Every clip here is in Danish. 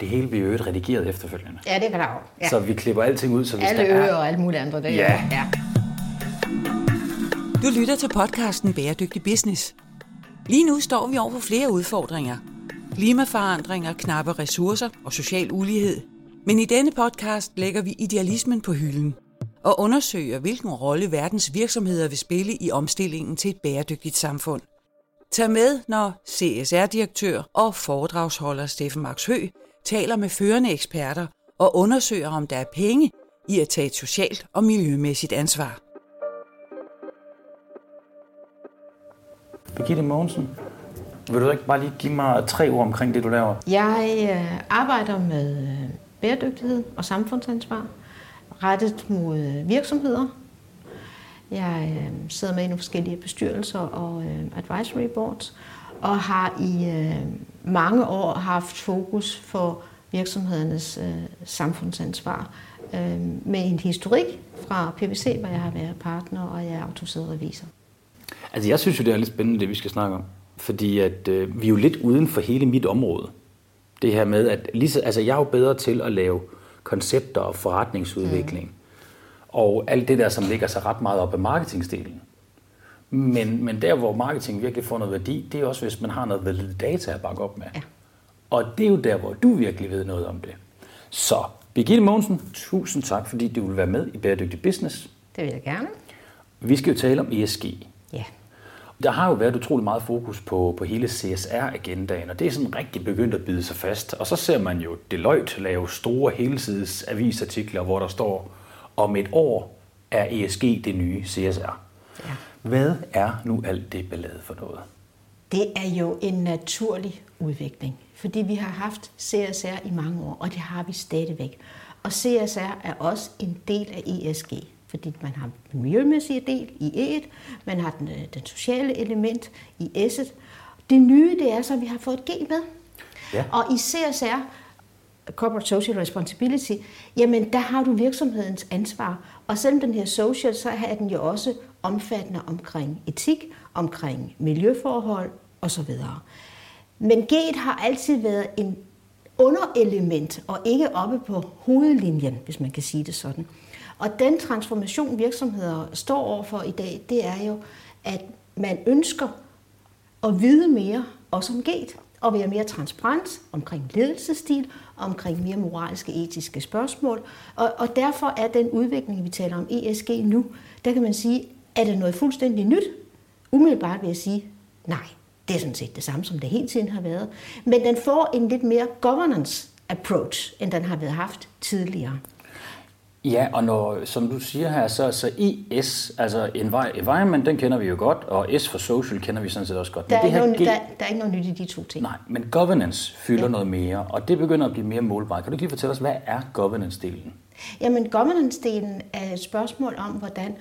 det hele bliver jo redigeret efterfølgende. Ja, det kan der ja. Så vi klipper alting ud, så hvis Alle der er... og alt muligt andet. Det, Ja. ja. Du lytter til podcasten Bæredygtig Business. Lige nu står vi over for flere udfordringer. Klimaforandringer, knappe ressourcer og social ulighed. Men i denne podcast lægger vi idealismen på hylden og undersøger, hvilken rolle verdens virksomheder vil spille i omstillingen til et bæredygtigt samfund. Tag med, når CSR-direktør og foredragsholder Steffen Max Hø taler med førende eksperter og undersøger, om der er penge i at tage et socialt og miljømæssigt ansvar. Birgitte Mogensen, vil du ikke bare lige give mig tre ord omkring det, du laver? Jeg øh, arbejder med øh, bæredygtighed og samfundsansvar rettet mod øh, virksomheder. Jeg sidder med i nogle forskellige bestyrelser og advisory boards, og har i øh, mange år haft fokus på virksomhedernes øh, samfundsansvar øh, med en historik fra PwC, hvor jeg har været partner, og jeg er autoriseret revisor. Altså, jeg synes jo, det er lidt spændende, det vi skal snakke om. Fordi at øh, vi er jo lidt uden for hele mit område. Det her med, at lige så, altså, jeg er jo bedre til at lave koncepter og forretningsudvikling. Mm. Og alt det der, som ligger sig ret meget op af marketingdelen. Men, men der, hvor marketing virkelig får noget værdi, det er også, hvis man har noget valid data at bakke op med. Ja. Og det er jo der, hvor du virkelig ved noget om det. Så, Birgitte Mogensen, tusind tak, fordi du vil være med i Bæredygtig Business. Det vil jeg gerne. Vi skal jo tale om ESG. Ja. Der har jo været utrolig meget fokus på, på hele CSR-agendaen, og det er sådan rigtig begyndt at bide sig fast. Og så ser man jo Deloitte lave store helsides avisartikler, hvor der står, om et år er ESG det nye CSR. Ja. Hvad er nu alt det ballade for noget? Det er jo en naturlig udvikling, fordi vi har haft CSR i mange år, og det har vi stadigvæk. Og CSR er også en del af ESG, fordi man har den miljømæssige del i E'et, man har den, øh, den sociale element i S'et. Det nye, det er så, at vi har fået G med. Ja. Og i CSR, Corporate Social Responsibility, jamen der har du virksomhedens ansvar. Og selvom den her social, så er den jo også omfattende omkring etik, omkring miljøforhold osv. Men G'et har altid været en underelement og ikke oppe på hovedlinjen, hvis man kan sige det sådan. Og den transformation, virksomheder står overfor i dag, det er jo, at man ønsker at vide mere, også om G'et, og være mere transparent omkring ledelsesstil, omkring mere moralske, etiske spørgsmål. Og, og derfor er den udvikling, vi taler om ESG nu, der kan man sige, er det noget fuldstændig nyt? Umiddelbart vil jeg sige, nej, det er sådan set det samme, som det hele tiden har været. Men den får en lidt mere governance approach, end den har været haft tidligere. Ja, og når, som du siger her, så, så ES, altså envi- environment, den kender vi jo godt, og S for social kender vi sådan set også godt. Der er, det noget, G- der, der er ikke noget nyt i de to ting. Nej, men governance fylder. Ja. noget mere, og det begynder at blive mere målbart. Kan du ikke lige fortælle os, hvad er governance-delen? Jamen, governance-delen er et spørgsmål om, hvordan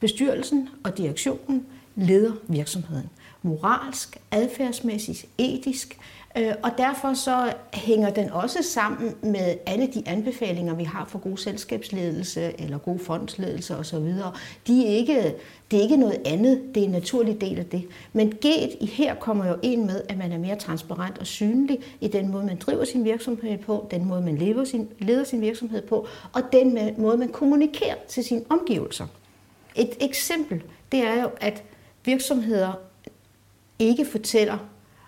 bestyrelsen og direktionen leder virksomheden. Moralsk, adfærdsmæssigt, etisk. Øh, og derfor så hænger den også sammen med alle de anbefalinger, vi har for god selskabsledelse eller god fondsledelse osv. De er ikke, det er ikke noget andet, det er en naturlig del af det. Men G'et i her kommer jo ind med, at man er mere transparent og synlig i den måde, man driver sin virksomhed på, den måde, man lever sin, leder sin virksomhed på, og den måde, man kommunikerer til sine omgivelser. Et eksempel, det er jo, at virksomheder ikke fortæller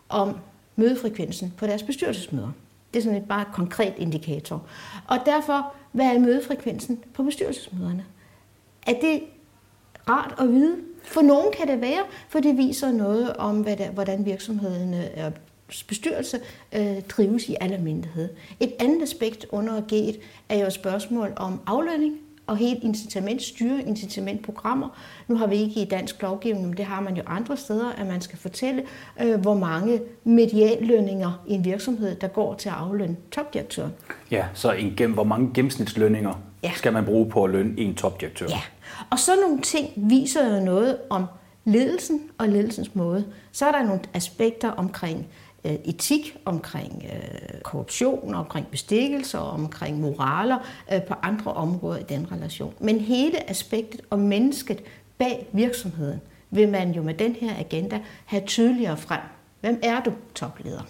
om mødefrekvensen på deres bestyrelsesmøder. Det er sådan et bare et konkret indikator. Og derfor, hvad er mødefrekvensen på bestyrelsesmøderne? Er det rart at vide? For nogen kan det være, for det viser noget om, hvad der, hvordan virksomheden og bestyrelse øh, drives i almindelighed. Et andet aspekt under G1 er jo et spørgsmål om aflønning og helt incitamentstyring, incitamentprogrammer. Nu har vi ikke i dansk lovgivning, men det har man jo andre steder, at man skal fortælle, øh, hvor mange medianlønninger i en virksomhed, der går til at aflønne topdirektøren. Ja, så en gennem, hvor mange gennemsnitslønninger. Ja. skal man bruge på at lønne en topdirektør? Ja, og så nogle ting viser jo noget om ledelsen og ledelsens måde. Så er der nogle aspekter omkring øh, etik, omkring øh, korruption, omkring bestikkelser, omkring moraler øh, på andre områder i den relation. Men hele aspektet om mennesket bag virksomheden vil man jo med den her agenda have tydeligere frem. Hvem er du, topleder?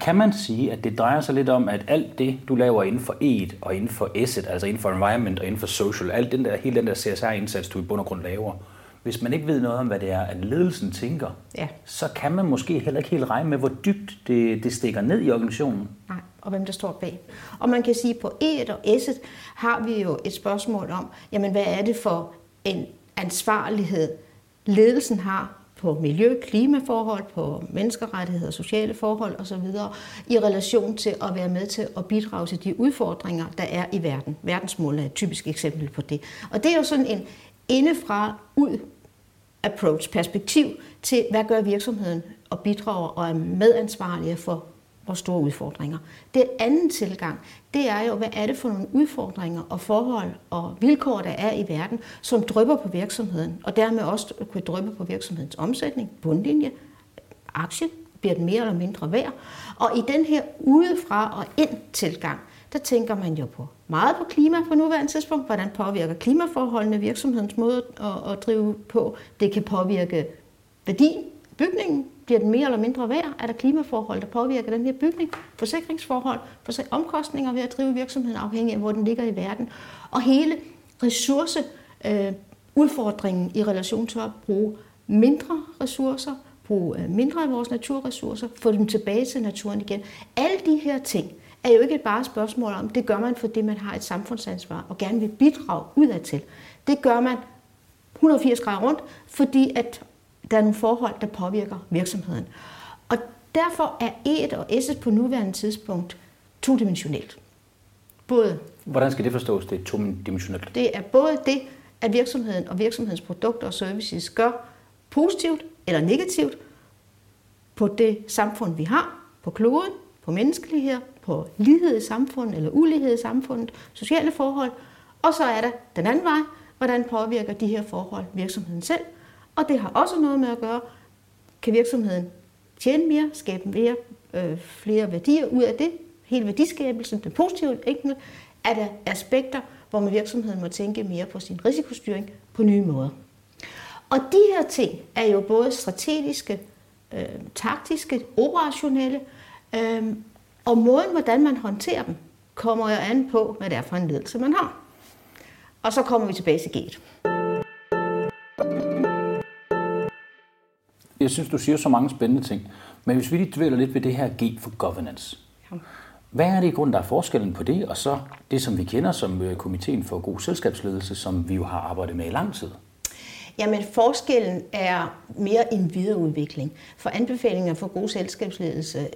Kan man sige, at det drejer sig lidt om, at alt det, du laver inden for ED og inden for ESET, altså inden for environment og inden for social, alt den der, hele den der CSR-indsats, du i bund og grund laver, hvis man ikke ved noget om, hvad det er, at ledelsen tænker, Ja. så kan man måske heller ikke helt regne med, hvor dybt det, det stikker ned i organisationen. Nej, og hvem der står bag. Og man kan sige, at på E1 og S'et har vi jo et spørgsmål om, jamen hvad er det for en ansvarlighed, ledelsen har på miljø, klimaforhold, på menneskerettigheder, sociale forhold osv., i relation til at være med til at bidrage til de udfordringer, der er i verden. Verdensmålet er et typisk eksempel på det. Og det er jo sådan en indefra ud approach, perspektiv til, hvad gør virksomheden og bidrager og er medansvarlige for vores store udfordringer. Det anden tilgang, det er jo, hvad er det for nogle udfordringer og forhold og vilkår, der er i verden, som drypper på virksomheden, og dermed også kan dryppe på virksomhedens omsætning, bundlinje, aktie, bliver den mere eller mindre værd. Og i den her udefra og ind tilgang, der tænker man jo på meget på klima på nuværende tidspunkt. Hvordan påvirker klimaforholdene virksomhedens måde at, at drive på? Det kan påvirke værdien, bygningen. Bliver den mere eller mindre værd? Er der klimaforhold, der påvirker den her bygning? Forsikringsforhold, forsik- omkostninger ved at drive virksomheden afhængig af, hvor den ligger i verden. Og hele ressource, øh, udfordringen i relation til at bruge mindre ressourcer, bruge øh, mindre af vores naturressourcer, få dem tilbage til naturen igen. Alle de her ting er jo ikke bare et spørgsmål om, det gør man, fordi man har et samfundsansvar og gerne vil bidrage udadtil. Det gør man 180 grader rundt, fordi at der er nogle forhold, der påvirker virksomheden. Og derfor er E1 og S'et på nuværende tidspunkt todimensionelt. Både Hvordan skal det forstås? Det er todimensionelt. det er både det, at virksomheden og virksomhedens produkter og services gør positivt eller negativt på det samfund, vi har, på kloden, på menneskelighed, på lighed i samfundet eller ulighed i samfundet, sociale forhold. Og så er der den anden vej, hvordan påvirker de her forhold virksomheden selv. Og det har også noget med at gøre, kan virksomheden tjene mere, skabe mere, øh, flere værdier ud af det, hele værdiskabelsen, den positive enkelte, er der aspekter, hvor man virksomheden må tænke mere på sin risikostyring på nye måder. Og de her ting er jo både strategiske, øh, taktiske, operationelle, øh, og måden, hvordan man håndterer dem, kommer jo an på, hvad det er for en ledelse, man har. Og så kommer vi tilbage til GET. Jeg synes, du siger så mange spændende ting. Men hvis vi lige dvæler lidt ved det her G for governance. Hvad er det i grunden, der er forskellen på det, og så det, som vi kender som øh, Komiteen for God Selskabsledelse, som vi jo har arbejdet med i lang tid? Jamen, forskellen er mere en videreudvikling. For anbefalinger for god selskabsledelse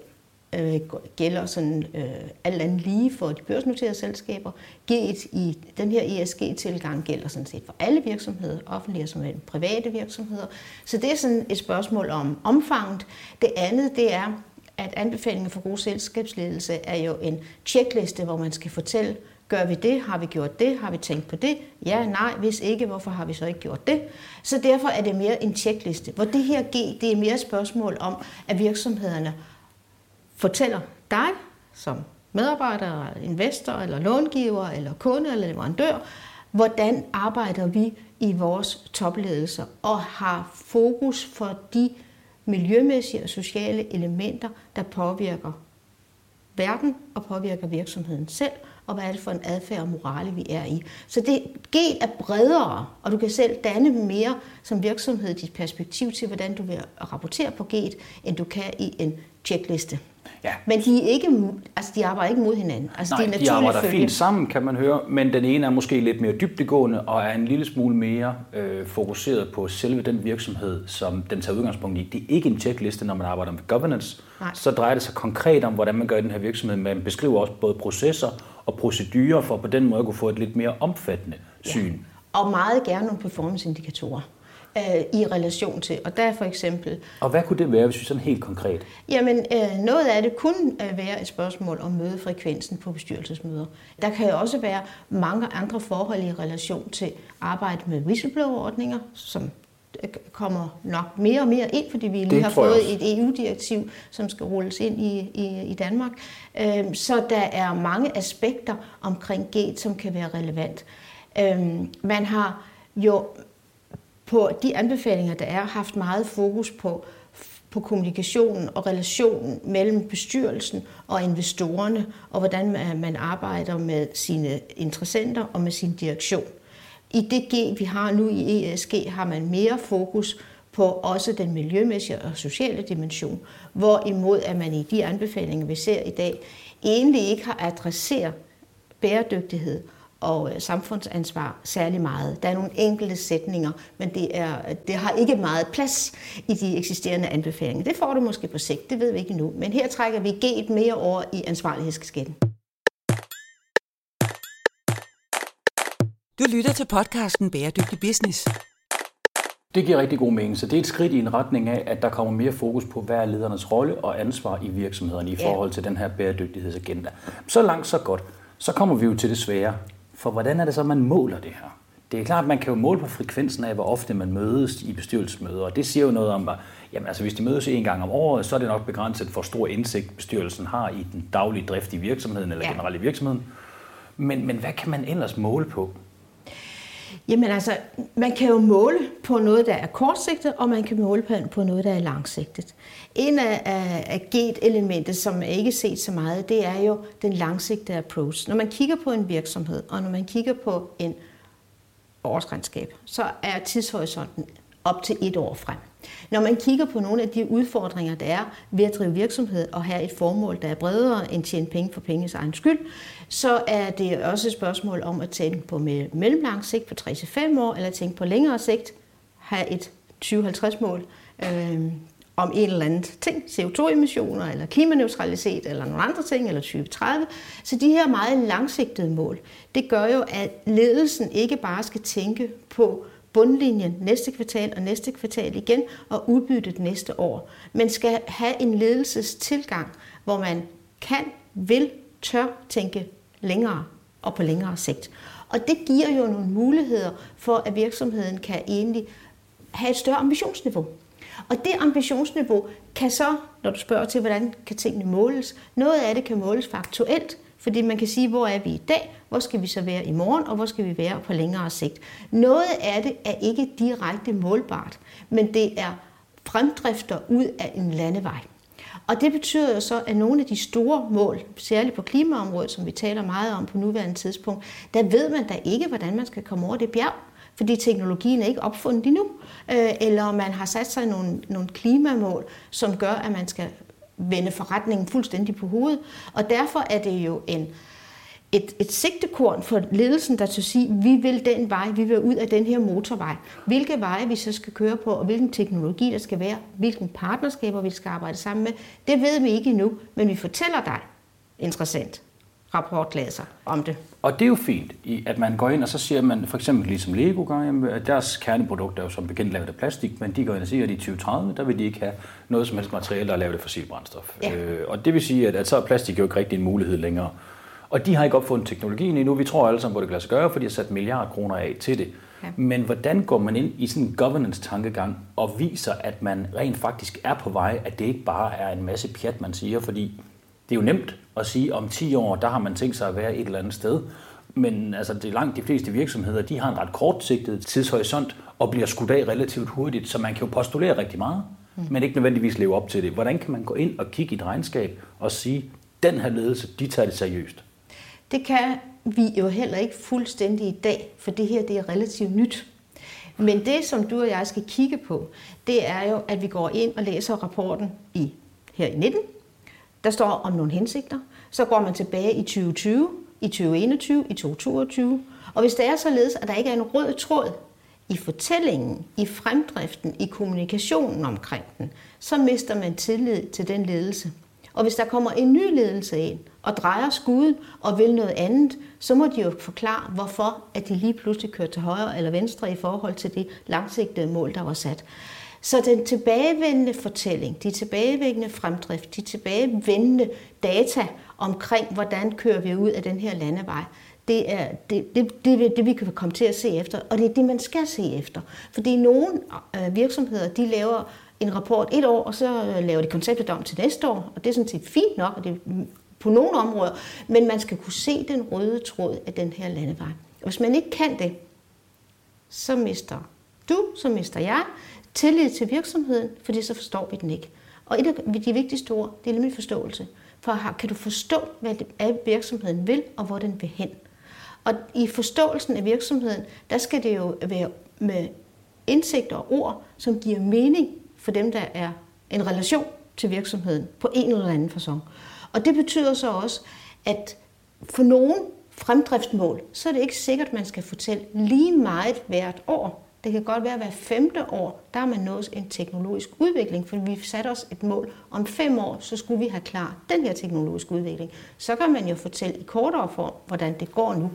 øh, gælder sådan øh, alt andet lige for de børsnoterede selskaber. G1 i den her ESG-tilgang gælder sådan set for alle virksomheder, offentlige som private virksomheder. Så det er sådan et spørgsmål om omfanget. Det andet, det er, at anbefalingen for god selskabsledelse er jo en tjekliste, hvor man skal fortælle, gør vi det, har vi gjort det, har vi tænkt på det, ja, nej, hvis ikke, hvorfor har vi så ikke gjort det? Så derfor er det mere en tjekliste, hvor det her G, det er mere et spørgsmål om, at virksomhederne fortæller dig som medarbejder, investor, eller långiver, eller kunde, eller leverandør, hvordan arbejder vi i vores topledelser, og har fokus for de miljømæssige og sociale elementer, der påvirker verden og påvirker virksomheden selv, og hvad er det for en adfærd og morale, vi er i. Så det G er bredere, og du kan selv danne mere som virksomhed dit perspektiv til, hvordan du vil rapportere på G, end du kan i en checkliste. Ja. Men de, er ikke, altså de arbejder ikke mod hinanden. Altså Nej, de, er de arbejder naturligt fint sammen, kan man høre, men den ene er måske lidt mere dybdegående og er en lille smule mere øh, fokuseret på selve den virksomhed, som den tager udgangspunkt i. Det er ikke en checkliste, når man arbejder med governance. Nej. Så drejer det sig konkret om, hvordan man gør i den her virksomhed. Man beskriver også både processer og procedurer for på den måde at kunne få et lidt mere omfattende syn. Og meget gerne nogle performanceindikatorer øh, i relation til. Og der er for eksempel Og hvad kunne det være, hvis vi sådan helt konkret? Jamen, øh, noget af det kunne øh, være et spørgsmål om mødefrekvensen på bestyrelsesmøder. Der kan jo også være mange andre forhold i relation til arbejde med whistleblower-ordninger, som øh, kommer nok mere og mere ind, fordi vi lige Det har fået et EU-direktiv, som skal rulles ind i, i, i Danmark. Øh, Så der er mange aspekter omkring GATE, som kan være relevant. Øh, Man har jo på de anbefalinger, der er, haft meget fokus på på kommunikationen og relationen mellem bestyrelsen og investorerne, og hvordan man arbejder med sine interessenter og med sin direktion. I det G, vi har nu i ESG, har man mere fokus på også den miljømæssige og sociale dimension, hvorimod at man i de anbefalinger, vi ser i dag, egentlig ikke har adresseret bæredygtighed og øh, samfundsansvar særlig meget. Der er nogle enkelte sætninger, men det, er, det har ikke meget plads i de eksisterende anbefalinger. Det får det måske på sigt, det ved vi ikke nu. Men her trækker vi G'et mere over i ansvarlighedskasketten. Du lytter til podcasten Bæredygtig Business. Det giver rigtig god mening, så det er et skridt i en retning af, at der kommer mere fokus på, hvad er ledernes rolle og ansvar i virksomhederne i forhold til den her bæredygtighedsagenda. Så langt, så godt. Så kommer vi jo til det svære. For hvordan er det så, man måler det her? Det er klart, at man kan jo måle på frekvensen af, hvor ofte man mødes i bestyrelsesmøder, og det siger jo noget om, at jamen, altså, hvis de mødes en gang om året, så er det nok begrænset, hvor stor indsigt bestyrelsen har i den daglige drift i virksomheden eller ja. generelt i virksomheden. Men, men hvad kan man ellers måle på? Jamen altså, man kan jo måle på noget, der er kortsigtet, og man kan måle på noget, der er langsigtet. En af, af, af GET-elementet, som er ikke set så meget, det er jo den langsigtede approach. Når man kigger på en virksomhed, og når man kigger på en årsregnskab, så er tidshorisonten op til et år frem. Når man kigger på nogle af de udfordringer, der er ved at drive virksomhed og have et formål, der er bredere end tjene penge for penges egen skyld, så er det også et spørgsmål om at tænke på med mellemlang sigt på 3-5 år, eller tænke på længere sigt, have et 2050-mål øh, om en eller anden ting, CO2-emissioner, eller klimaneutralitet, eller nogle andre ting, eller 2030. Så de her meget langsigtede mål, det gør jo, at ledelsen ikke bare skal tænke på bundlinjen næste kvartal og næste kvartal igen, og udbyttet næste år. Men skal have en ledelsestilgang, hvor man kan, vil, tør tænke længere og på længere sigt. Og det giver jo nogle muligheder for, at virksomheden kan egentlig have et større ambitionsniveau. Og det ambitionsniveau kan så, når du spørger til, hvordan kan tingene måles, noget af det kan måles faktuelt, fordi man kan sige, hvor er vi i dag, hvor skal vi så være i morgen, og hvor skal vi være på længere sigt. Noget af det er ikke direkte målbart, men det er fremdrifter ud af en landevej. Og det betyder jo så, at nogle af de store mål, særligt på klimaområdet, som vi taler meget om på nuværende tidspunkt, der ved man da ikke, hvordan man skal komme over det bjerg fordi teknologien er ikke opfundet endnu, øh, eller man har sat sig nogle, nogle klimamål, som gør, at man skal vende forretningen fuldstændig på hovedet. Og derfor er det jo en, et, et sigtekorn for ledelsen, der til sige, vi vil den vej, vi vil ud af den her motorvej. Hvilke veje vi så skal køre på, og hvilken teknologi der skal være, hvilken partnerskaber vi skal arbejde sammen med, det ved vi ikke endnu, men vi fortæller dig, interessant, rapportlæser om det. Og det er jo fint, at man går ind, og så siger man, for eksempel ligesom Lego gør, at deres kerneprodukt er jo som bekendt lavet af plastik, men de går ind og siger, at i 2030, der vil de ikke have noget som helst materiale, der er lavet af fossilbrændstof. Ja. Øh, og det vil sige, at, at så er plastik jo ikke rigtig en mulighed længere. Og de har ikke opfundet teknologien endnu. Vi tror alle sammen, hvor det kan lade sig gøre, for de har sat milliarder kroner af til det. Ja. Men hvordan går man ind i sådan en governance-tankegang og viser, at man rent faktisk er på vej, at det ikke bare er en masse pjat, man siger, fordi det er jo nemt at sige, at om 10 år, der har man tænkt sig at være et eller andet sted. Men altså, det er langt de fleste virksomheder, de har en ret kortsigtet tidshorisont og bliver skudt af relativt hurtigt, så man kan jo postulere rigtig meget, mm. men ikke nødvendigvis leve op til det. Hvordan kan man gå ind og kigge i et regnskab og sige, den her ledelse, de tager det seriøst? Det kan vi jo heller ikke fuldstændig i dag, for det her det er relativt nyt. Men det, som du og jeg skal kigge på, det er jo, at vi går ind og læser rapporten i her i 19, der står om nogle hensigter. Så går man tilbage i 2020, i 2021, i 2022. Og hvis det er således, at der ikke er en rød tråd i fortællingen, i fremdriften, i kommunikationen omkring den, så mister man tillid til den ledelse. Og hvis der kommer en ny ledelse ind og drejer skuden og vil noget andet, så må de jo forklare, hvorfor at de lige pludselig kører til højre eller venstre i forhold til det langsigtede mål, der var sat. Så den tilbagevendende fortælling, de tilbagevendende fremdrift, de tilbagevendende data omkring, hvordan kører vi ud af den her landevej, det er det, det, det, det, vi kan komme til at se efter, og det er det, man skal se efter. Fordi nogle øh, virksomheder, de laver en rapport et år, og så øh, laver de konceptet om til næste år, og det er sådan set fint nok, og det er på nogle områder, men man skal kunne se den røde tråd af den her landevej. Og hvis man ikke kan det, så mister du, så mister jeg, tillid til virksomheden, fordi så forstår vi den ikke. Og et af de vigtigste ord, det er nemlig forståelse. For kan du forstå, hvad det er, virksomheden vil, og hvor den vil hen? Og i forståelsen af virksomheden, der skal det jo være med indsigt og ord, som giver mening for dem, der er en relation til virksomheden på en eller anden façon. Og det betyder så også, at for nogen fremdriftsmål, så er det ikke sikkert, at man skal fortælle lige meget hvert år. Det kan godt være, at hver femte år, der har man nået en teknologisk udvikling, for vi satte os et mål. Om fem år, så skulle vi have klar den her teknologiske udvikling. Så kan man jo fortælle i kortere form, hvordan det går nu.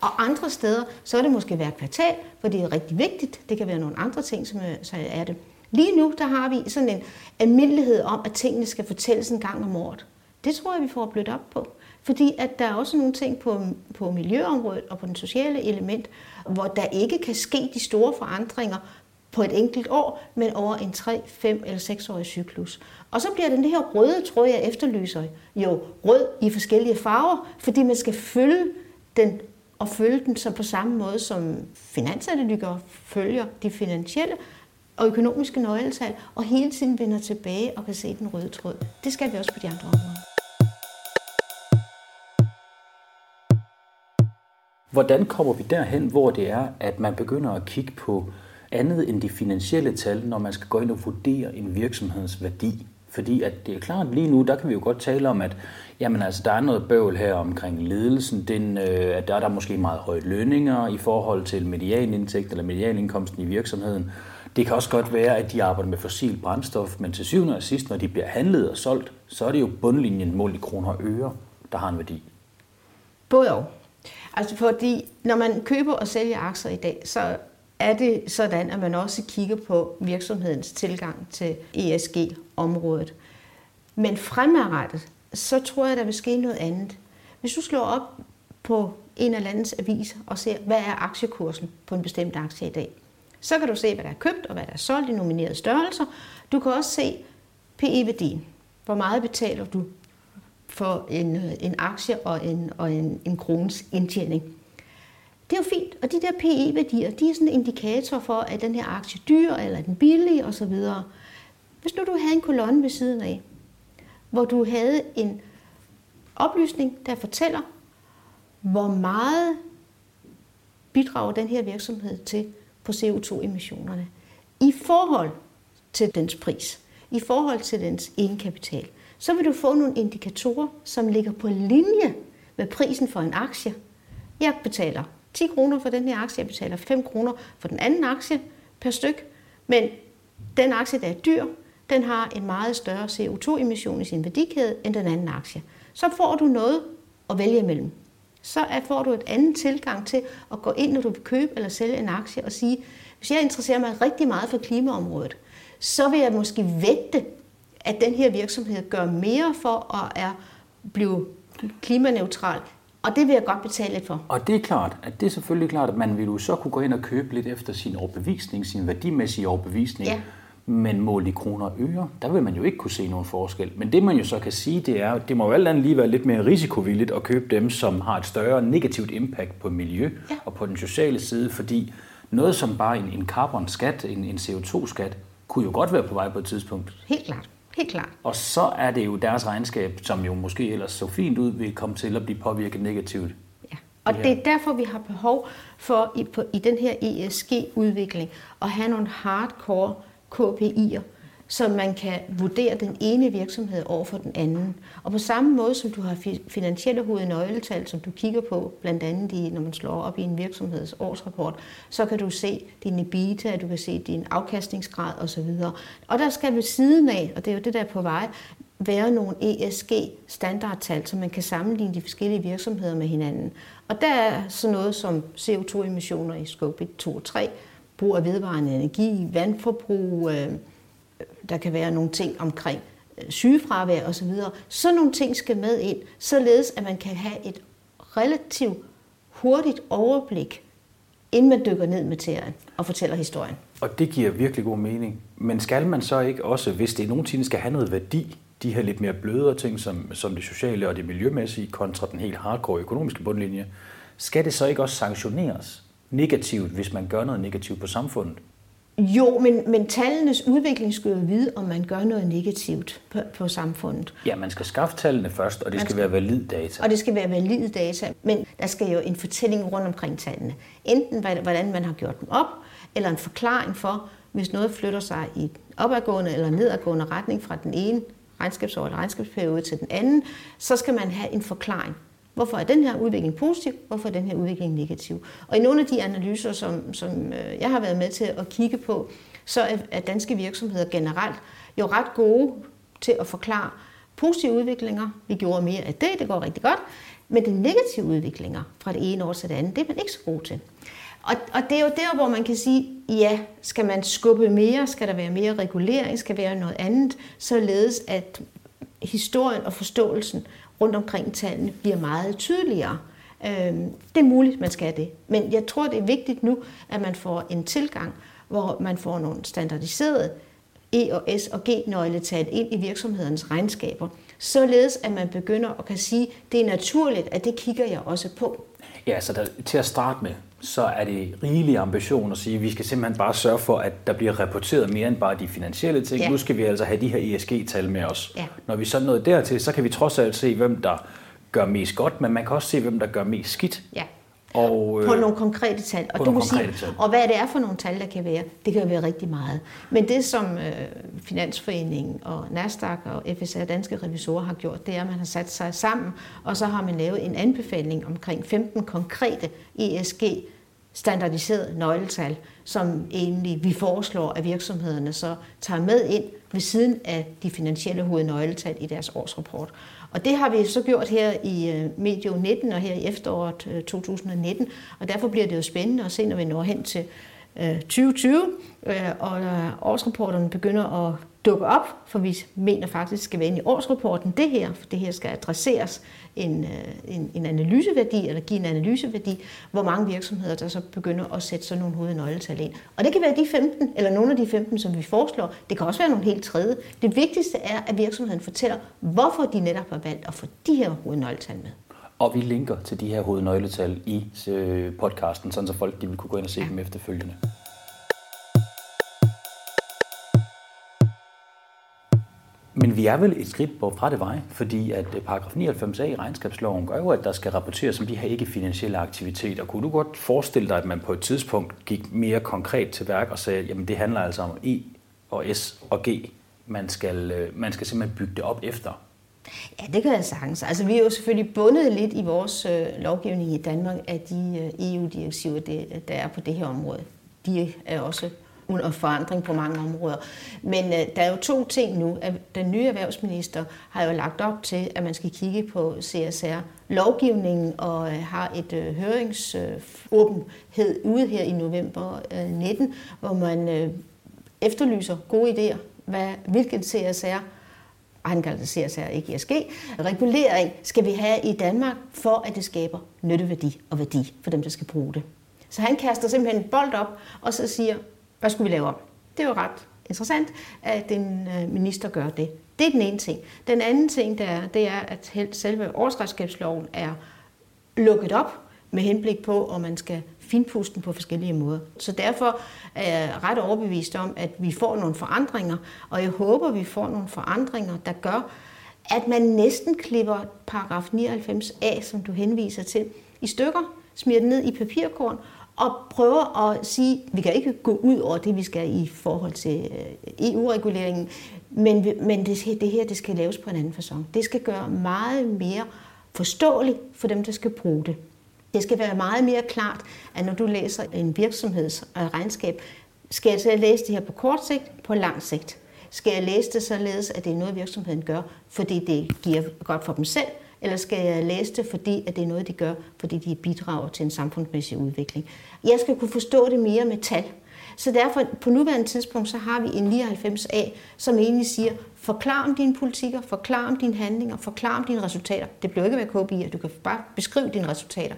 Og andre steder, så er det måske hver kvartal, for det er rigtig vigtigt. Det kan være nogle andre ting, som øh, er, det. Lige nu, der har vi sådan en almindelighed om, at tingene skal fortælles en gang om året. Det tror jeg, vi får blødt op på. Fordi at der er også nogle ting på, på miljøområdet og på den sociale element, hvor der ikke kan ske de store forandringer på et enkelt år, men over en 3, 5 eller 6 årig cyklus. Og så bliver den her røde tråd, jeg efterlyser, jo rød i forskellige farver, fordi man skal følge den og følge den så på samme måde som finansanalytikere følger de finansielle og økonomiske nøgletal, og hele tiden vender tilbage og kan se den røde tråd. Det skal vi også på de andre områder. Hvordan kommer vi derhen, hvor det er, at man begynder at kigge på andet end de finansielle tal, når man skal gå ind og vurdere en virksomheds værdi? Fordi at det er klart, lige nu, der kan vi jo godt tale om, at jamen, altså, der er noget bøvl her omkring ledelsen. Den, øh, at der er der måske meget høje lønninger i forhold til medianindtægt eller medianindkomsten i virksomheden. Det kan også godt være, at de arbejder med fossil brændstof, men til syvende og sidst, når de bliver handlet og solgt, så er det jo bundlinjen mål i kroner og øre, der har en værdi. Både og. Altså fordi, når man køber og sælger aktier i dag, så er det sådan, at man også kigger på virksomhedens tilgang til ESG-området. Men fremadrettet, så tror jeg, der vil ske noget andet. Hvis du slår op på en eller andens avis og ser, hvad er aktiekursen på en bestemt aktie i dag, så kan du se, hvad der er købt og hvad der er solgt i nominerede størrelser. Du kan også se PE-værdien. Hvor meget betaler du for en, øh, en aktie og en, og en, en krones indtjening. Det er jo fint, og de der PE-værdier, de er sådan en indikator for, at den her aktie er dyr, eller er den billig osv. Hvis nu du havde en kolonne ved siden af, hvor du havde en oplysning, der fortæller, hvor meget bidrager den her virksomhed til på CO2-emissionerne i forhold til dens pris, i forhold til dens egenkapital så vil du få nogle indikatorer, som ligger på linje med prisen for en aktie. Jeg betaler 10 kroner for den her aktie, jeg betaler 5 kroner for den anden aktie per styk, men den aktie, der er dyr, den har en meget større CO2-emission i sin værdikæde end den anden aktie. Så får du noget at vælge imellem. Så får du et andet tilgang til at gå ind, når du vil købe eller sælge en aktie og sige, hvis jeg interesserer mig rigtig meget for klimaområdet, så vil jeg måske vægte at den her virksomhed gør mere for at er, blive klimaneutral. Og det vil jeg godt betale lidt for. Og det er klart, at det er selvfølgelig klart, at man vil jo så kunne gå ind og købe lidt efter sin overbevisning, sin værdimæssige overbevisning. Ja. Men målt i kroner og øre, der vil man jo ikke kunne se nogen forskel. Men det man jo så kan sige, det er, at det må jo alt andet lige være lidt mere risikovilligt at købe dem, som har et større negativt impact på miljø ja. og på den sociale side, fordi noget som bare en, en carbon-skat, en, en CO2-skat, kunne jo godt være på vej på et tidspunkt. Helt klart. Helt klart. Og så er det jo deres regnskab, som jo måske ellers så fint ud, vil komme til at blive påvirket negativt. Ja. Og det er derfor, vi har behov for i, på, i den her ESG-udvikling at have nogle hardcore KPI'er, så man kan vurdere den ene virksomhed over for den anden. Og på samme måde som du har finansielle hovednøgletal, som du kigger på, blandt andet i, når man slår op i en virksomheds årsrapport, så kan du se din EBITDA, du kan se din afkastningsgrad osv. Og der skal ved siden af, og det er jo det, der er på vej, være nogle ESG-standardtal, så man kan sammenligne de forskellige virksomheder med hinanden. Og der er sådan noget som CO2-emissioner i scope 1, 2 og 3, brug af vedvarende energi, vandforbrug, øh, der kan være nogle ting omkring øh, sygefravær osv. Så nogle ting skal med ind, således at man kan have et relativt hurtigt overblik, inden man dykker ned med materien og fortæller historien. Og det giver virkelig god mening. Men skal man så ikke også, hvis det nogensinde skal have noget værdi, de her lidt mere blødere ting, som, som det sociale og det miljømæssige, kontra den helt hardcore økonomiske bundlinje, skal det så ikke også sanktioneres negativt, hvis man gør noget negativt på samfundet? Jo, men, men tallenes udvikling skal jo vide, om man gør noget negativt på, på samfundet. Ja, man skal skaffe tallene først, og det skal, skal være valid data. Og det skal være valide data, men der skal jo en fortælling rundt omkring tallene. Enten hvordan man har gjort dem op, eller en forklaring for, hvis noget flytter sig i opadgående eller nedadgående retning fra den ene regnskabsår eller regnskabsperiode til den anden, så skal man have en forklaring. Hvorfor er den her udvikling positiv? Hvorfor er den her udvikling negativ? Og i nogle af de analyser, som, som øh, jeg har været med til at kigge på, så er danske virksomheder generelt jo ret gode til at forklare positive udviklinger. Vi gjorde mere af det, det går rigtig godt. Men de negative udviklinger fra det ene år til det andet, det er man ikke så god til. Og, og det er jo der, hvor man kan sige, ja, skal man skubbe mere, skal der være mere regulering, skal der være noget andet, således at historien og forståelsen rundt omkring tallene bliver meget tydeligere. Øhm, det er muligt, man skal det. Men jeg tror, det er vigtigt nu, at man får en tilgang, hvor man får nogle standardiserede E- og S- og G-nøgletal ind i virksomhedens regnskaber, således at man begynder at kan sige, det er naturligt, at det kigger jeg også på. Ja, så der, til at starte med, så er det rigelig ambition at sige, at vi skal simpelthen bare sørge for, at der bliver rapporteret mere end bare de finansielle ting. Ja. Nu skal vi altså have de her ESG-tal med os. Ja. Når vi så nået dertil, så kan vi trods alt se, hvem der gør mest godt, men man kan også se, hvem der gør mest skidt. Ja. Og, øh, på nogle konkrete tal. Og, du kan sige, tal. og hvad det er for nogle tal, der kan være, det kan være rigtig meget. Men det, som øh, Finansforeningen og Nasdaq og FSA, Danske Revisorer, har gjort, det er, at man har sat sig sammen, og så har man lavet en anbefaling omkring 15 konkrete ESG standardiserede nøgletal, som egentlig vi foreslår, at virksomhederne så tager med ind ved siden af de finansielle hovednøgletal i deres årsrapport. Og det har vi så gjort her i øh, medio 19 og her i efteråret øh, 2019, og derfor bliver det jo spændende at se, når vi når hen til øh, 2020, og årsrapporterne begynder at dukke op, for vi mener faktisk, skal være inde i årsrapporten det her, for det her skal adresseres en, en, en analyseværdi, eller give en analyseværdi, hvor mange virksomheder, der så begynder at sætte sådan nogle hovednøgletal ind. Og det kan være de 15, eller nogle af de 15, som vi foreslår. Det kan også være nogle helt tredje. Det vigtigste er, at virksomheden fortæller, hvorfor de netop har valgt at få de her hovednøgletal med. Og vi linker til de her hovednøgletal i øh, podcasten, sådan så folk de vil kunne gå ind og se ja. dem efterfølgende. Men vi er vel et skridt fra det vej, fordi at øh, paragraf 99a i regnskabsloven gør jo, at der skal rapporteres om de her ikke-finansielle aktiviteter. Kunne du godt forestille dig, at man på et tidspunkt gik mere konkret til værk og sagde, jamen det handler altså om E og S og G. Man skal, øh, man skal simpelthen bygge det op efter. Ja, det kan jeg sagtens. Altså, vi er jo selvfølgelig bundet lidt i vores øh, lovgivning i Danmark af de øh, EU-direktiver, der er på det her område. De er også under forandring på mange områder. Men øh, der er jo to ting nu. At Den nye erhvervsminister har jo lagt op til, at man skal kigge på CSR-lovgivningen og øh, har et øh, høringsåbenhed øh, ude her i november øh, 19, hvor man øh, efterlyser gode idéer. Hvad, hvilken CSR han kalder det CSR, ikke ESG, regulering skal vi have i Danmark, for at det skaber nytteværdi og værdi for dem, der skal bruge det. Så han kaster simpelthen en bold op, og så siger, hvad skulle vi lave om? Det er jo ret interessant, at en øh, minister gør det. Det er den ene ting. Den anden ting, der er, det er, at selve årsredskabsloven er lukket op med henblik på, om man skal finpuste den på forskellige måder. Så derfor er jeg ret overbevist om, at vi får nogle forandringer, og jeg håber, vi får nogle forandringer, der gør, at man næsten klipper paragraf 99a, som du henviser til, i stykker, smider den ned i papirkorn og prøver at sige, at vi kan ikke gå ud over det, vi skal i forhold til øh, EU-reguleringen, men, men det, det her det skal laves på en anden façon. Det skal gøre meget mere forståeligt for dem, der skal bruge det. Det skal være meget mere klart, at når du læser en virksomhedsregnskab, skal jeg så læse det her på kort sigt, på lang sigt? Skal jeg læse det således, at det er noget, virksomheden gør, fordi det giver godt for dem selv, eller skal jeg læse det, fordi at det er noget, de gør, fordi de bidrager til en samfundsmæssig udvikling. Jeg skal kunne forstå det mere med tal. Så derfor, på nuværende tidspunkt, så har vi en 99A, som egentlig siger, forklar om dine politikker, forklar om dine handlinger, forklar om dine resultater. Det bliver ikke med KPI'er, du kan bare beskrive dine resultater.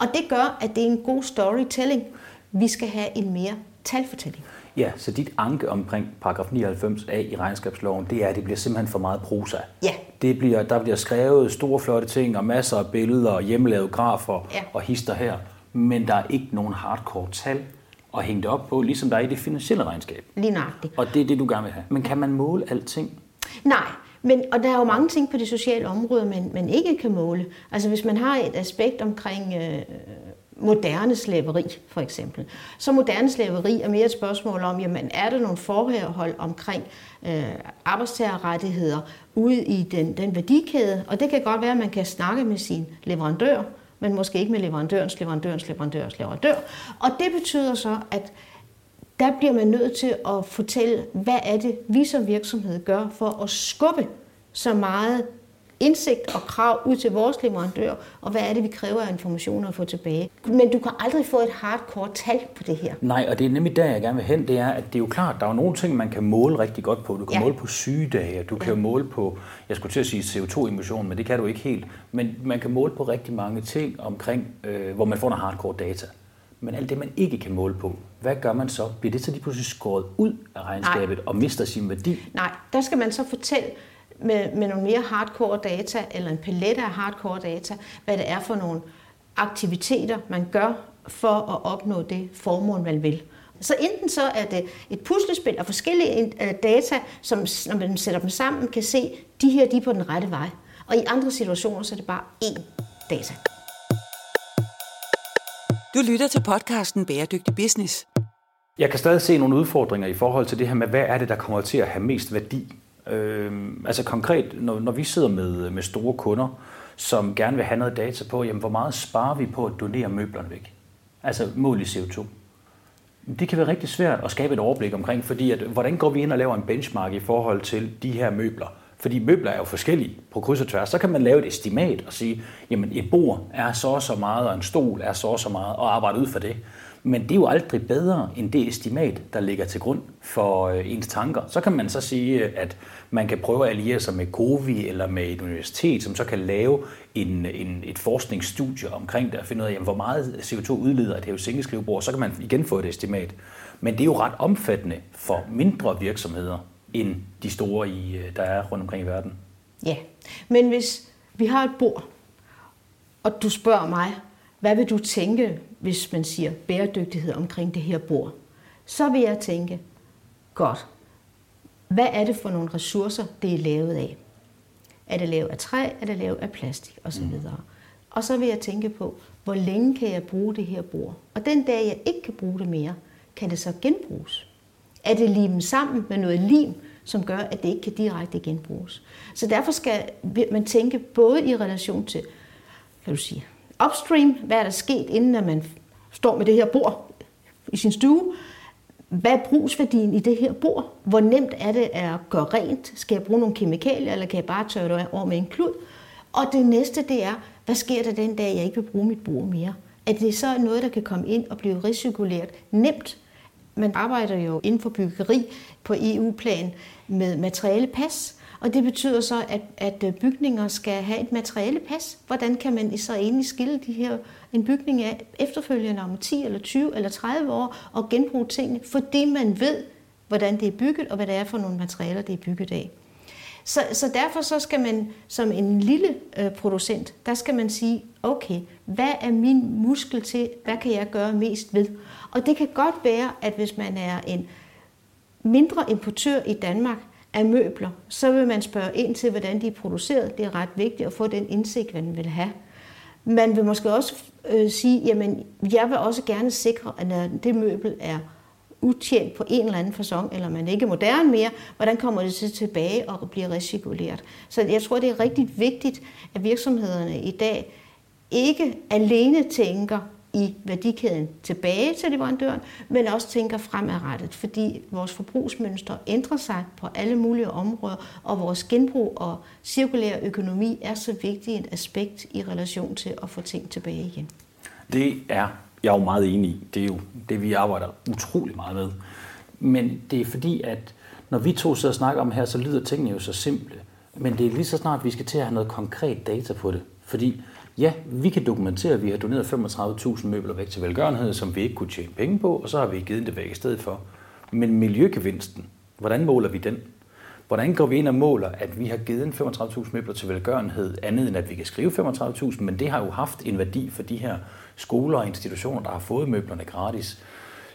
Og det gør, at det er en god storytelling. Vi skal have en mere talfortælling. Ja, så dit anke omkring paragraf 99a i regnskabsloven, det er, at det bliver simpelthen for meget prosa. Ja. Det bliver, der bliver skrevet store flotte ting og masser af billeder og hjemmelavede grafer ja. og hister her, men der er ikke nogen hardcore tal og hænge det op på, ligesom der er i det finansielle regnskab. Lige nøjagtigt. Og det er det, du gerne vil have. Men kan man måle alting? Nej, men, og der er jo mange ting på det sociale område, man, man ikke kan måle. Altså hvis man har et aspekt omkring øh, moderne slaveri, for eksempel, så moderne slaveri er mere et spørgsmål om, jamen er der nogle forhold omkring øh, arbejdstagerrettigheder ude i den, den værdikæde, og det kan godt være, at man kan snakke med sin leverandør, men måske ikke med leverandørens leverandørens leverandørens leverandør. Og det betyder så, at der bliver man nødt til at fortælle, hvad er det, vi som virksomhed gør for at skubbe så meget indsigt og krav ud til vores leverandør, og hvad er det, vi kræver af informationer at få tilbage. Men du kan aldrig få et hardcore tal på det her. Nej, og det er nemlig der, jeg gerne vil hen, det er, at det er jo klart, der er nogle ting, man kan måle rigtig godt på. Du kan ja. måle på sygedage, du kan ja. måle på, jeg skulle til at sige CO2-emission, men det kan du ikke helt. Men man kan måle på rigtig mange ting omkring, øh, hvor man får noget hardcore data. Men alt det, man ikke kan måle på, hvad gør man så? Bliver det så lige pludselig skåret ud af regnskabet Nej. og mister sin værdi? Nej, der skal man så fortælle med, med nogle mere hardcore data, eller en palet af hardcore data, hvad det er for nogle aktiviteter, man gør for at opnå det formål, man vil. Så enten så er det et puslespil af forskellige øh, data, som når man sætter dem sammen, kan se, de her de er på den rette vej. Og i andre situationer, så er det bare én data. Du lytter til podcasten Bæredygtig Business. Jeg kan stadig se nogle udfordringer i forhold til det her med, hvad er det, der kommer til at have mest værdi? Øh, altså konkret, når, når vi sidder med, med store kunder, som gerne vil have noget data på, jamen hvor meget sparer vi på at donere møblerne væk? Altså mål i CO2. Det kan være rigtig svært at skabe et overblik omkring, fordi at, hvordan går vi ind og laver en benchmark i forhold til de her møbler? Fordi møbler er jo forskellige på kryds og tværs. Så kan man lave et estimat og sige, jamen et bord er så og så meget, og en stol er så og så meget, og arbejde ud for det. Men det er jo aldrig bedre end det estimat, der ligger til grund for øh, ens tanker. Så kan man så sige, at man kan prøve at alliere sig med COVI eller med et universitet, som så kan lave en, en, et forskningsstudie omkring det og finde ud af, jamen, hvor meget CO2 udleder et hævesænkeskrivebord. Så kan man igen få et estimat. Men det er jo ret omfattende for mindre virksomheder end de store, i, øh, der er rundt omkring i verden. Ja, men hvis vi har et bord, og du spørger mig, hvad vil du tænke, hvis man siger bæredygtighed omkring det her bord? Så vil jeg tænke, godt, hvad er det for nogle ressourcer, det er lavet af? Er det lavet af træ, er det lavet af plastik osv.? Mm. Og så vil jeg tænke på, hvor længe kan jeg bruge det her bord? Og den dag, jeg ikke kan bruge det mere, kan det så genbruges? Er det limet sammen med noget lim, som gør, at det ikke kan direkte genbruges? Så derfor skal man tænke både i relation til, kan du sige, upstream, hvad er der sket, inden at man står med det her bord i sin stue, hvad er brugsværdien i det her bord? Hvor nemt er det at gøre rent? Skal jeg bruge nogle kemikalier, eller kan jeg bare tørre det over med en klud? Og det næste, det er, hvad sker der den dag, jeg ikke vil bruge mit bord mere? Er det så noget, der kan komme ind og blive recirkuleret nemt? Man arbejder jo inden for byggeri på EU-plan med materialepas, og det betyder så, at, at øh, bygninger skal have et materialepas. Hvordan kan man så egentlig skille de her, en bygning af efterfølgende om 10 eller 20 eller 30 år og genbruge tingene, fordi man ved, hvordan det er bygget og hvad det er for nogle materialer, det er bygget af. Så, så derfor så skal man som en lille øh, producent, der skal man sige, okay, hvad er min muskel til, hvad kan jeg gøre mest ved? Og det kan godt være, at hvis man er en mindre importør i Danmark, af møbler, så vil man spørge ind til, hvordan de er produceret. Det er ret vigtigt at få den indsigt, man vil have. Man vil måske også øh, sige, jamen, jeg vil også gerne sikre, at når det møbel er utjent på en eller anden fasong, eller man ikke er moderne mere, hvordan kommer det så tilbage og bliver recirkuleret? Så jeg tror, det er rigtig vigtigt, at virksomhederne i dag ikke alene tænker i værdikæden tilbage til leverandøren, men også tænker fremadrettet, fordi vores forbrugsmønster ændrer sig på alle mulige områder, og vores genbrug og cirkulær økonomi er så vigtigt et aspekt i relation til at få ting tilbage igen. Det er jeg er jo meget enig i. Det er jo det, vi arbejder utrolig meget med. Men det er fordi, at når vi to sidder og snakker om her, så lyder tingene jo så simple. Men det er lige så snart, vi skal til at have noget konkret data på det. Fordi Ja, vi kan dokumentere, at vi har doneret 35.000 møbler væk til velgørenhed, som vi ikke kunne tjene penge på, og så har vi givet det væk i stedet for. Men miljøgevinsten, hvordan måler vi den? Hvordan går vi ind og måler, at vi har givet 35.000 møbler til velgørenhed, andet end at vi kan skrive 35.000, men det har jo haft en værdi for de her skoler og institutioner, der har fået møblerne gratis.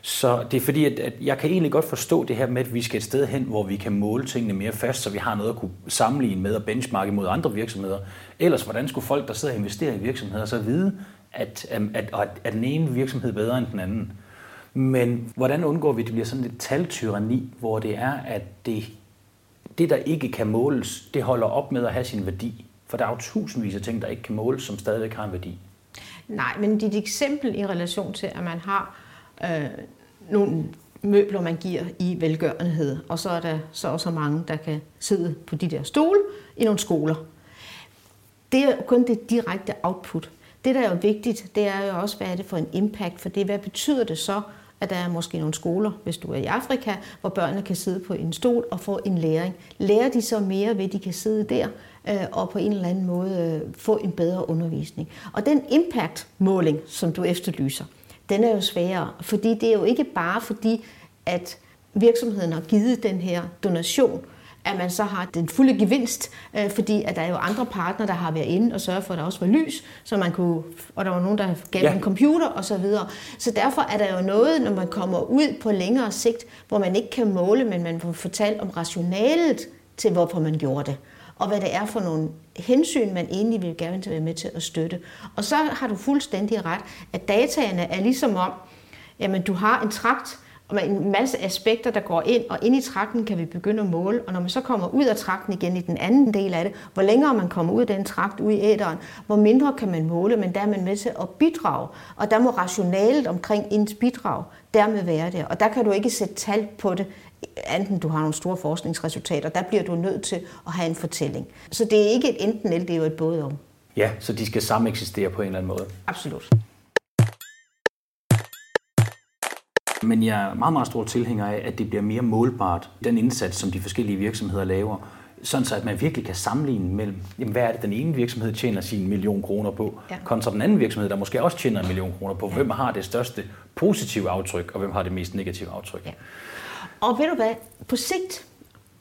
Så det er fordi, at, at jeg kan egentlig godt forstå det her med, at vi skal et sted hen, hvor vi kan måle tingene mere fast, så vi har noget at kunne sammenligne med og benchmarke mod andre virksomheder. Ellers, hvordan skulle folk, der sidder og investerer i virksomheder, så vide, at, at, at, at den ene virksomhed er bedre end den anden? Men hvordan undgår vi, at det bliver sådan et taltyranni, hvor det er, at det, det, der ikke kan måles, det holder op med at have sin værdi? For der er jo tusindvis af ting, der ikke kan måles, som stadigvæk har en værdi. Nej, men det eksempel i relation til, at man har øh, nogle møbler, man giver i velgørenhed, og så er der så også mange, der kan sidde på de der stole i nogle skoler. Det er kun det direkte output. Det, der er jo vigtigt, det er jo også, hvad er det for en impact, for det, hvad betyder det så, at der er måske nogle skoler, hvis du er i Afrika, hvor børnene kan sidde på en stol og få en læring. Lærer de så mere ved, at de kan sidde der øh, og på en eller anden måde øh, få en bedre undervisning? Og den impact-måling, som du efterlyser, den er jo sværere, fordi det er jo ikke bare fordi, at virksomheden har givet den her donation, at man så har den fulde gevinst, øh, fordi at der er jo andre partnere, der har været inde og sørget for, at der også var lys, så man kunne, og der var nogen, der gav ja. en computer og så videre. Så derfor er der jo noget, når man kommer ud på længere sigt, hvor man ikke kan måle, men man får fortalt om rationalet til, hvorfor man gjorde det og hvad det er for nogle hensyn, man egentlig vil gerne være med til at støtte. Og så har du fuldstændig ret, at dataene er ligesom om, jamen du har en trakt, og en masse aspekter, der går ind, og ind i trakten kan vi begynde at måle, og når man så kommer ud af trakten igen i den anden del af det, hvor længere man kommer ud af den trakt, ud i æderen, hvor mindre kan man måle, men der er man med til at bidrage, og der må rationalet omkring ens bidrag dermed være der, og der kan du ikke sætte tal på det, enten du har nogle store forskningsresultater, der bliver du nødt til at have en fortælling. Så det er ikke et enten eller, det er jo et både om. Ja, så de skal sammen eksistere på en eller anden måde. Absolut. Men jeg er meget, meget stor tilhænger af, at det bliver mere målbart, den indsats, som de forskellige virksomheder laver, sådan så at man virkelig kan sammenligne mellem, jamen, hvad er det, den ene virksomhed tjener sin million kroner på, ja. kontra den anden virksomhed, der måske også tjener en million kroner på. Hvem har det største positive aftryk, og hvem har det mest negative aftryk? Ja. Og ved du hvad, på sigt,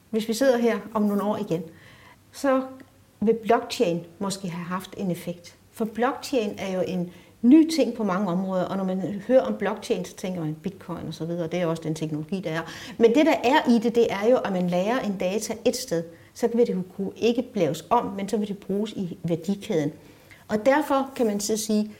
hvis vi sidder her om nogle år igen, så vil blockchain måske have haft en effekt. For blockchain er jo en ny ting på mange områder, og når man hører om blockchain, så tænker man bitcoin og så videre, det er også den teknologi, der er. Men det, der er i det, det er jo, at man lærer en data et sted, så vil det kunne ikke blæves om, men så vil det bruges i værdikæden. Og derfor kan man så sige,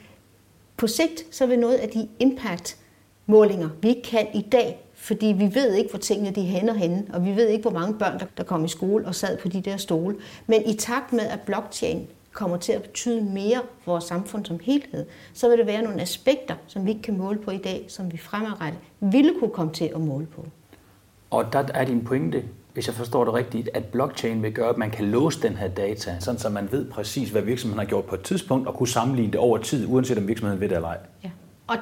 på sigt, så vil noget af de impact målinger, vi ikke kan i dag, fordi vi ved ikke, hvor tingene de hænder henne, og vi ved ikke, hvor mange børn, der, der kom i skole og sad på de der stole. Men i takt med, at blockchain kommer til at betyde mere for vores samfund som helhed, så vil det være nogle aspekter, som vi ikke kan måle på i dag, som vi fremadrettet ville kunne komme til at måle på. Og der er din pointe, hvis jeg forstår det rigtigt, at blockchain vil gøre, at man kan låse den her data, sådan så man ved præcis, hvad virksomheden har gjort på et tidspunkt, og kunne sammenligne det over tid, uanset om virksomheden ved det eller ej. Ja, og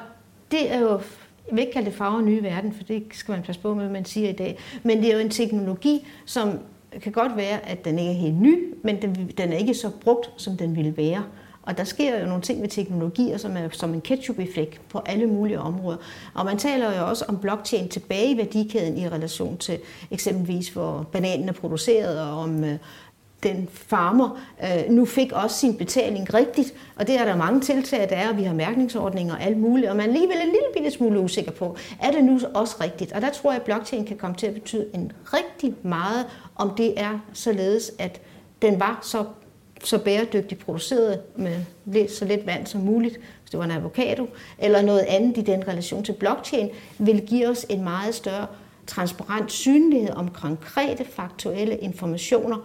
det er jo jeg vil ikke kalde det farver nye verden, for det skal man passe på med, hvad man siger i dag. Men det er jo en teknologi, som kan godt være, at den ikke er helt ny, men den, den er ikke så brugt, som den ville være. Og der sker jo nogle ting med teknologier, som er som en ketchup-effekt på alle mulige områder. Og man taler jo også om blockchain tilbage i værdikæden i relation til eksempelvis, hvor bananen er produceret, og om øh, den farmer øh, nu fik også sin betaling rigtigt, og det er der mange tiltag, der er, og vi har mærkningsordninger og alt muligt, og man er alligevel en lille bitte smule usikker på, er det nu også rigtigt? Og der tror jeg, at blockchain kan komme til at betyde en rigtig meget, om det er således, at den var så, så bæredygtigt produceret med lidt, så lidt vand som muligt, hvis det var en avocado, eller noget andet i den relation til blockchain, vil give os en meget større transparent synlighed om konkrete faktuelle informationer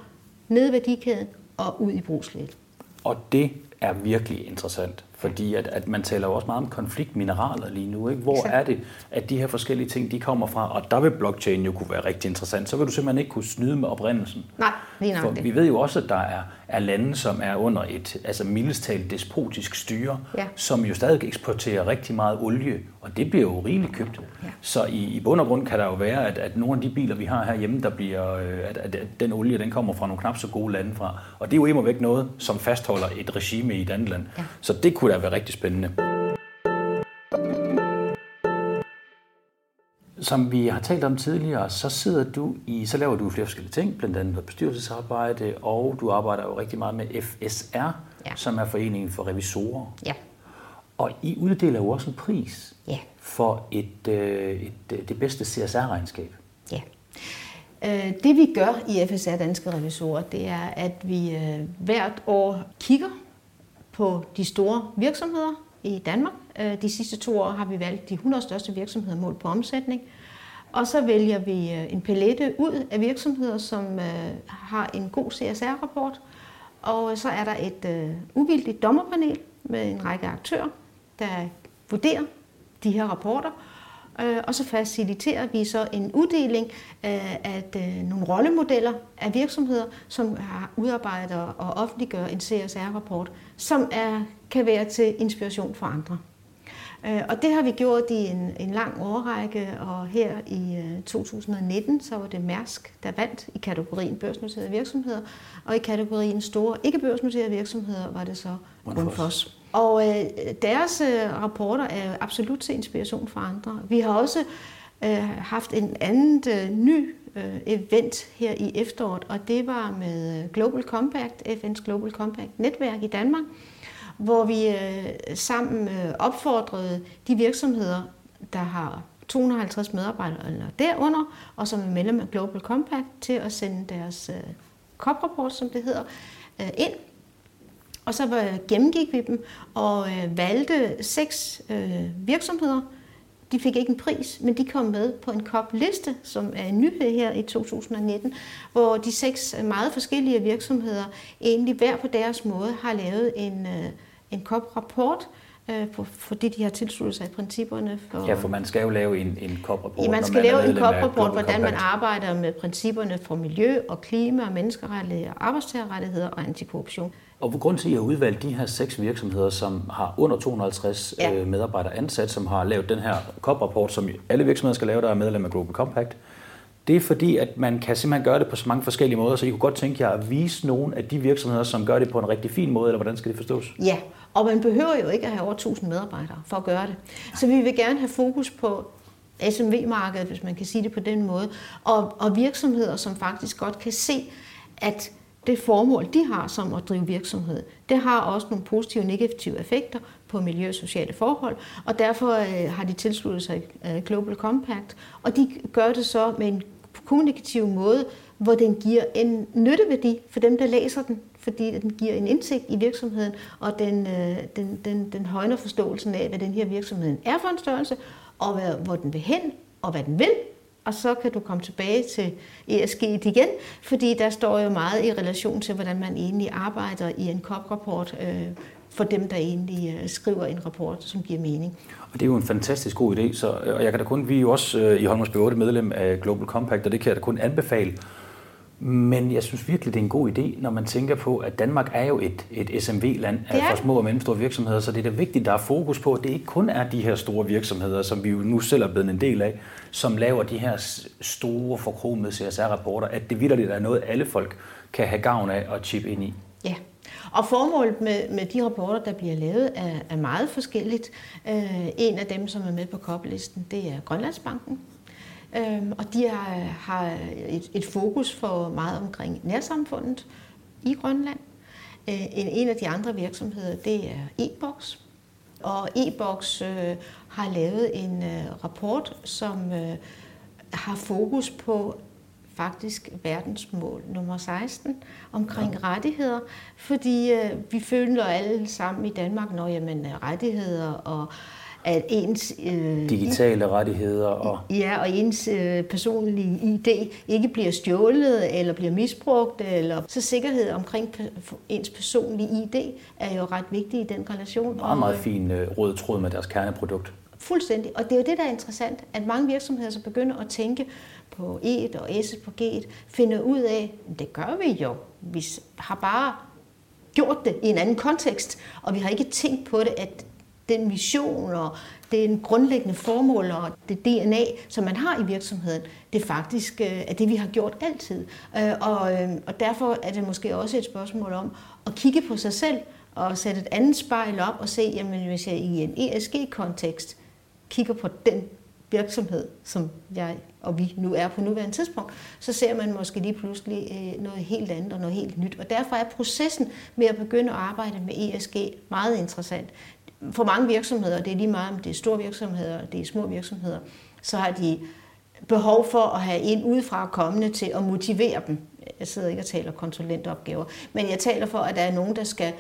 ned værdikæden og ud i brugsledet. Og det er virkelig interessant, fordi at, at man taler jo også meget om konfliktmineraler lige nu. Ikke? Hvor Exakt. er det, at de her forskellige ting, de kommer fra? Og der vil blockchain jo kunne være rigtig interessant. Så vil du simpelthen ikke kunne snyde med oprindelsen. Nej, lige nok For det. vi ved jo også, at der er, er lande, som er under et altså mildest despotisk styre, ja. som jo stadig eksporterer rigtig meget olie, og det bliver jo rigeligt købt. Ja. Så i, i bund og grund kan der jo være, at, at nogle af de biler, vi har herhjemme, der bliver, øh, at, at, at den olie, den kommer fra nogle knap så gode lande fra. Og det er jo imod væk noget, som fastholder et regime i et andet land. Ja. Så det kunne da være rigtig spændende. Som vi har talt om tidligere, så sidder du i, så laver du flere forskellige ting, blandt andet noget bestyrelsesarbejde, og du arbejder jo rigtig meget med FSR, ja. som er Foreningen for Revisorer. Ja. Og I uddeler jo også en pris Ja. for et, øh, et, øh, det bedste CSR-regnskab. Ja. Øh, Det vi gør i FSR Danske Revisorer, det er, at vi hvert år kigger på de store virksomheder i Danmark. Øh, de sidste to år har vi valgt de 100 største virksomheder målt på omsætning. Og så vælger vi øh, en palette ud af virksomheder, som øh, har en god CSR-rapport. Og så er der et uvildigt dommerpanel med en række aktører, der vurderer de her rapporter. Øh, Og så faciliterer vi så en uddeling af øh, nogle rollemodeller af virksomheder, som har udarbejder og offentliggør en CSR-rapport, som er, kan være til inspiration for andre. Øh, Og det har vi gjort i en, en lang årrække, og her i øh, 2019, så var det Mærsk, der vandt i kategorien børsnoterede virksomheder, og i kategorien store ikke-børsnoterede virksomheder var det så Grundfos. Og øh, deres øh, rapporter er absolut til inspiration for andre. Vi har også øh, haft en anden øh, ny øh, event her i efteråret, og det var med Global Compact, FN's Global Compact netværk i Danmark, hvor vi øh, sammen øh, opfordrede de virksomheder, der har 250 medarbejdere eller derunder, og som er medlem af Global Compact, til at sende deres øh, COP-rapport, som det hedder, øh, ind. Og så øh, gennemgik vi dem og øh, valgte seks øh, virksomheder. De fik ikke en pris, men de kom med på en COP-liste, som er en nyhed her i 2019, hvor de seks meget forskellige virksomheder egentlig hver på deres måde har lavet en, øh, en COP-rapport, øh, på- fordi de har tilsluttet sig principperne for... Ja, for man skal jo lave en, en COP-rapport. Ja, man skal er lave en COP-rapport, hvordan man arbejder med principperne for miljø og klima og menneskerettigheder, arbejdstagerrettigheder og antikorruption. Og på grund til, at I har udvalgt de her seks virksomheder, som har under 250 Ja. ja. medarbejdere ansat, som har lavet den her COP-rapport, som alle virksomheder skal lave, der er medlem af Global Compact, det er fordi, at man kan simpelthen gøre det på så mange forskellige måder, så I kunne godt tænke jer at vise nogle af de virksomheder, som gør det på en rigtig fin måde, eller hvordan skal det forstås? Ja, og man behøver jo ikke at have over 1000 medarbejdere for at gøre det. Så vi vil gerne have fokus på SMV-markedet, hvis man kan sige det på den måde, og, og virksomheder, som faktisk godt kan se, at det formål, de har som at drive virksomhed, det har også nogle positive og negative effekter på miljø og sociale forhold, og derfor øh, har de tilsluttet sig øh, Global Compact, og de gør det så med en kommunikativ måde, hvor den giver en nytteværdi for dem, der læser den, fordi den giver en indsigt i virksomheden, og den, øh, den, den, den højner forståelsen af, hvad den her virksomhed er for en størrelse, og hvad, hvor den vil hen, og hvad den vil. Og så kan du komme tilbage til ESG igen, fordi der står jo meget i relation til, hvordan man egentlig arbejder i en COP-rapport øh, for dem, der egentlig øh, skriver en rapport, som giver mening. Og det er jo en fantastisk god idé, så, øh, og jeg kan da kun, vi er jo også øh, i Holmers B8 medlem af Global Compact, og det kan jeg da kun anbefale. Men jeg synes virkelig, det er en god idé, når man tænker på, at Danmark er jo et, et SMV-land er for små og mellemstore virksomheder, så det er da vigtigt, der er fokus på, at det ikke kun er de her store virksomheder, som vi jo nu selv er blevet en del af, som laver de her store forkromede CSR-rapporter, at det vidderligt er noget, alle folk kan have gavn af at chip ind i. Ja, og formålet med, med de rapporter, der bliver lavet, er, er meget forskelligt. Øh, en af dem, som er med på COP-listen, det er Grønlandsbanken. Øhm, og de har, har et, et fokus for meget omkring nærsamfundet i Grønland. Øh, en, en af de andre virksomheder, det er e-box. Og e-box øh, har lavet en øh, rapport, som øh, har fokus på faktisk verdensmål nummer 16 omkring ja. rettigheder, fordi øh, vi føler alle sammen i Danmark, når jamen, rettigheder og at ens øh, Digitale rettigheder og... Ja, og ens øh, personlige ID ikke bliver stjålet eller bliver misbrugt. Eller, så sikkerhed omkring ens personlige ID er jo ret vigtig i den relation. Meget, meget Og, fin øh, rød tråd med deres kerneprodukt. Fuldstændig. Og det er jo det, der er interessant, at mange virksomheder så begynder at tænke på E1 og S på G1, finder ud af, at det gør vi jo. Vi har bare gjort det i en anden kontekst, og vi har ikke tænkt på det, at den mission og den grundlæggende formål og det DNA, som man har i virksomheden, det faktisk øh, er det, vi har gjort altid. Øh, og, øh, og derfor er det måske også et spørgsmål om at kigge på sig selv og sætte et andet spejl op og se, jamen hvis jeg i en ESG-kontekst kigger på den virksomhed, som jeg og vi nu er på nuværende tidspunkt, så ser man måske lige pludselig noget helt andet og noget helt nyt. Og derfor er processen med at begynde at arbejde med ESG meget interessant for mange virksomheder, det er lige meget om det er store virksomheder, det er små virksomheder, så har de behov for at have en udefra kommende til at motivere dem. Jeg sidder ikke og taler konsulentopgaver, men jeg taler for, at der er nogen, der skal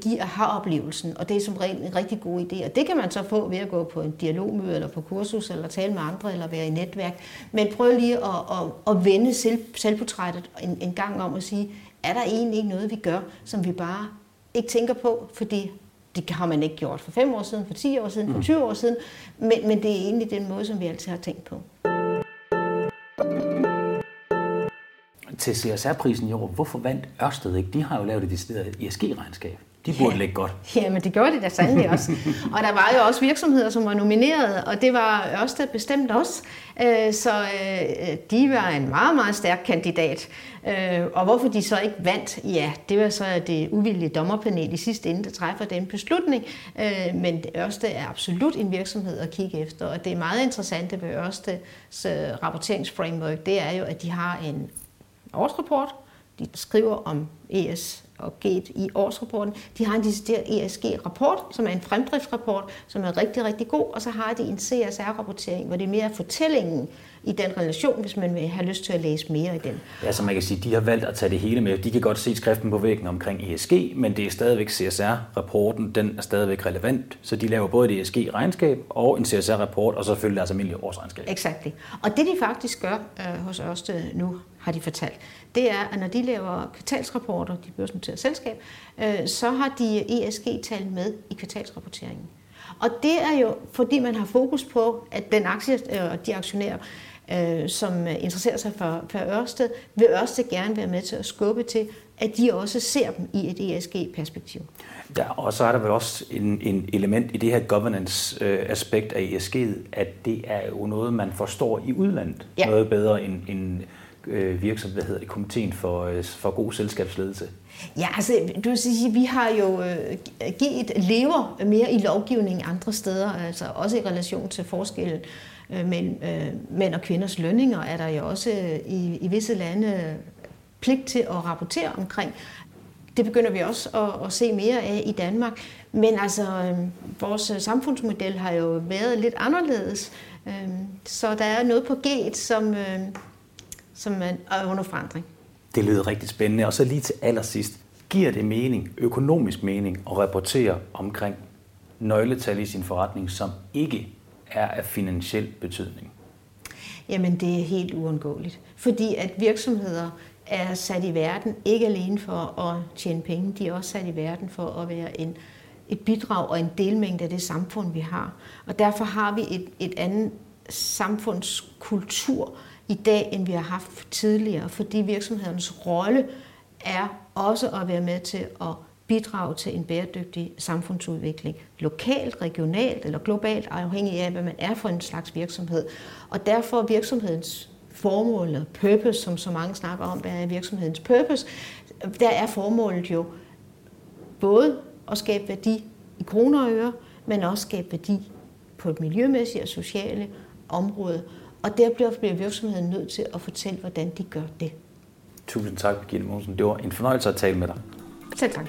give aha-oplevelsen, og det er som regel en rigtig god idé. Og det kan man så få ved at gå på en dialogmøde, eller på kursus, eller tale med andre, eller være i netværk. Men prøv lige at, at, at vende selv, selvportrættet en, en gang om og sige, er der egentlig ikke noget, vi gør, som vi bare ikke tænker på, fordi det har man ikke gjort for fem år siden, for 10 år siden, for 20 mm. år siden, men, men det er egentlig den måde, som vi altid har tænkt på. Til CSR-prisen i år, hvorfor vandt Ørsted ikke? De har jo lavet et decideret ESG-regnskab. De burde ja. ligge godt. Ja, men det gjorde de da sandelig også. og der var jo også virksomheder, som var nomineret, og det var Ørsted bestemt også. Øh, så øh, de var en meget, meget stærk kandidat. Øh, og hvorfor de så ikke vandt, ja, det var så det uvillige dommerpanel i sidste ende, der træffer den beslutning. Men Ørsted er absolut en virksomhed at kigge efter, og det er meget interessant ved Ørsteds rapporteringsframework, det er jo, at de har en årsrapport, de skriver om ES og GET i årsrapporten. De har en decideret ESG-rapport, som er en fremdriftsrapport, som er rigtig, rigtig god, og så har de en CSR-rapportering, hvor det er mere fortællingen i den relation, hvis man vil have lyst til at læse mere i den. Ja, så man kan sige, de har valgt at tage det hele med. De kan godt se skriften på væggen omkring ESG, men det er stadigvæk CSR-rapporten, den er stadigvæk relevant. Så de laver både et ESG-regnskab og en CSR-rapport, og så selvfølgelig deres almindelige årsregnskab. Exakt. Og det de faktisk gør øh, hos Ørsted nu, har de fortalt, det er, at når de laver kvartalsrapporter, de børsnoterede selskab, øh, så har de ESG-tal med i kvartalsrapporteringen. Og det er jo, fordi man har fokus på, at den aktie øh, og de aktionærer, øh, som interesserer sig for, for Ørsted, vil Ørsted gerne være med til at skubbe til, at de også ser dem i et ESG-perspektiv. Ja, og så er der vel også en, en element i det her governance-aspekt af ESG, at det er jo noget, man forstår i udlandet ja. noget bedre end, end øh, virksomhed, hvad hedder det, komiteen for, øh, for god selskabsledelse? Ja, altså, du vil sige, vi har jo øh, givet lever mere i lovgivningen andre steder, altså også i relation til forskellen øh, mellem øh, mænd og kvinders lønninger, er der jo også øh, i, i visse lande øh, pligt til at rapportere omkring. Det begynder vi også at, at se mere af i Danmark. Men altså, øh, vores øh, samfundsmodel har jo været lidt anderledes. Øh, så der er noget på G, som, øh, som er under forandring. Det lyder rigtig spændende. Og så lige til allersidst. Giver det mening, økonomisk mening, at rapportere omkring nøgletal i sin forretning, som ikke er af finansiel betydning? Jamen, det er helt uundgåeligt. Fordi at virksomheder er sat i verden ikke alene for at tjene penge, de er også sat i verden for at være en, et bidrag og en delmængde af det samfund, vi har. Og derfor har vi et, et andet samfundskultur, i dag, end vi har haft tidligere, fordi virksomhedernes rolle er også at være med til at bidrage til en bæredygtig samfundsudvikling, lokalt, regionalt eller globalt, afhængig af, hvad man er for en slags virksomhed. Og derfor er virksomhedens formål, eller purpose, som så mange snakker om, hvad er virksomhedens purpose, der er formålet jo både at skabe værdi i kroner og øre, men også skabe værdi på et miljømæssigt og sociale område. Og der bliver virksomheden nødt til at fortælle, hvordan de gør det. Tusind tak, Birgitte Mogensen. Det var en fornøjelse at tale med dig. Selv tak.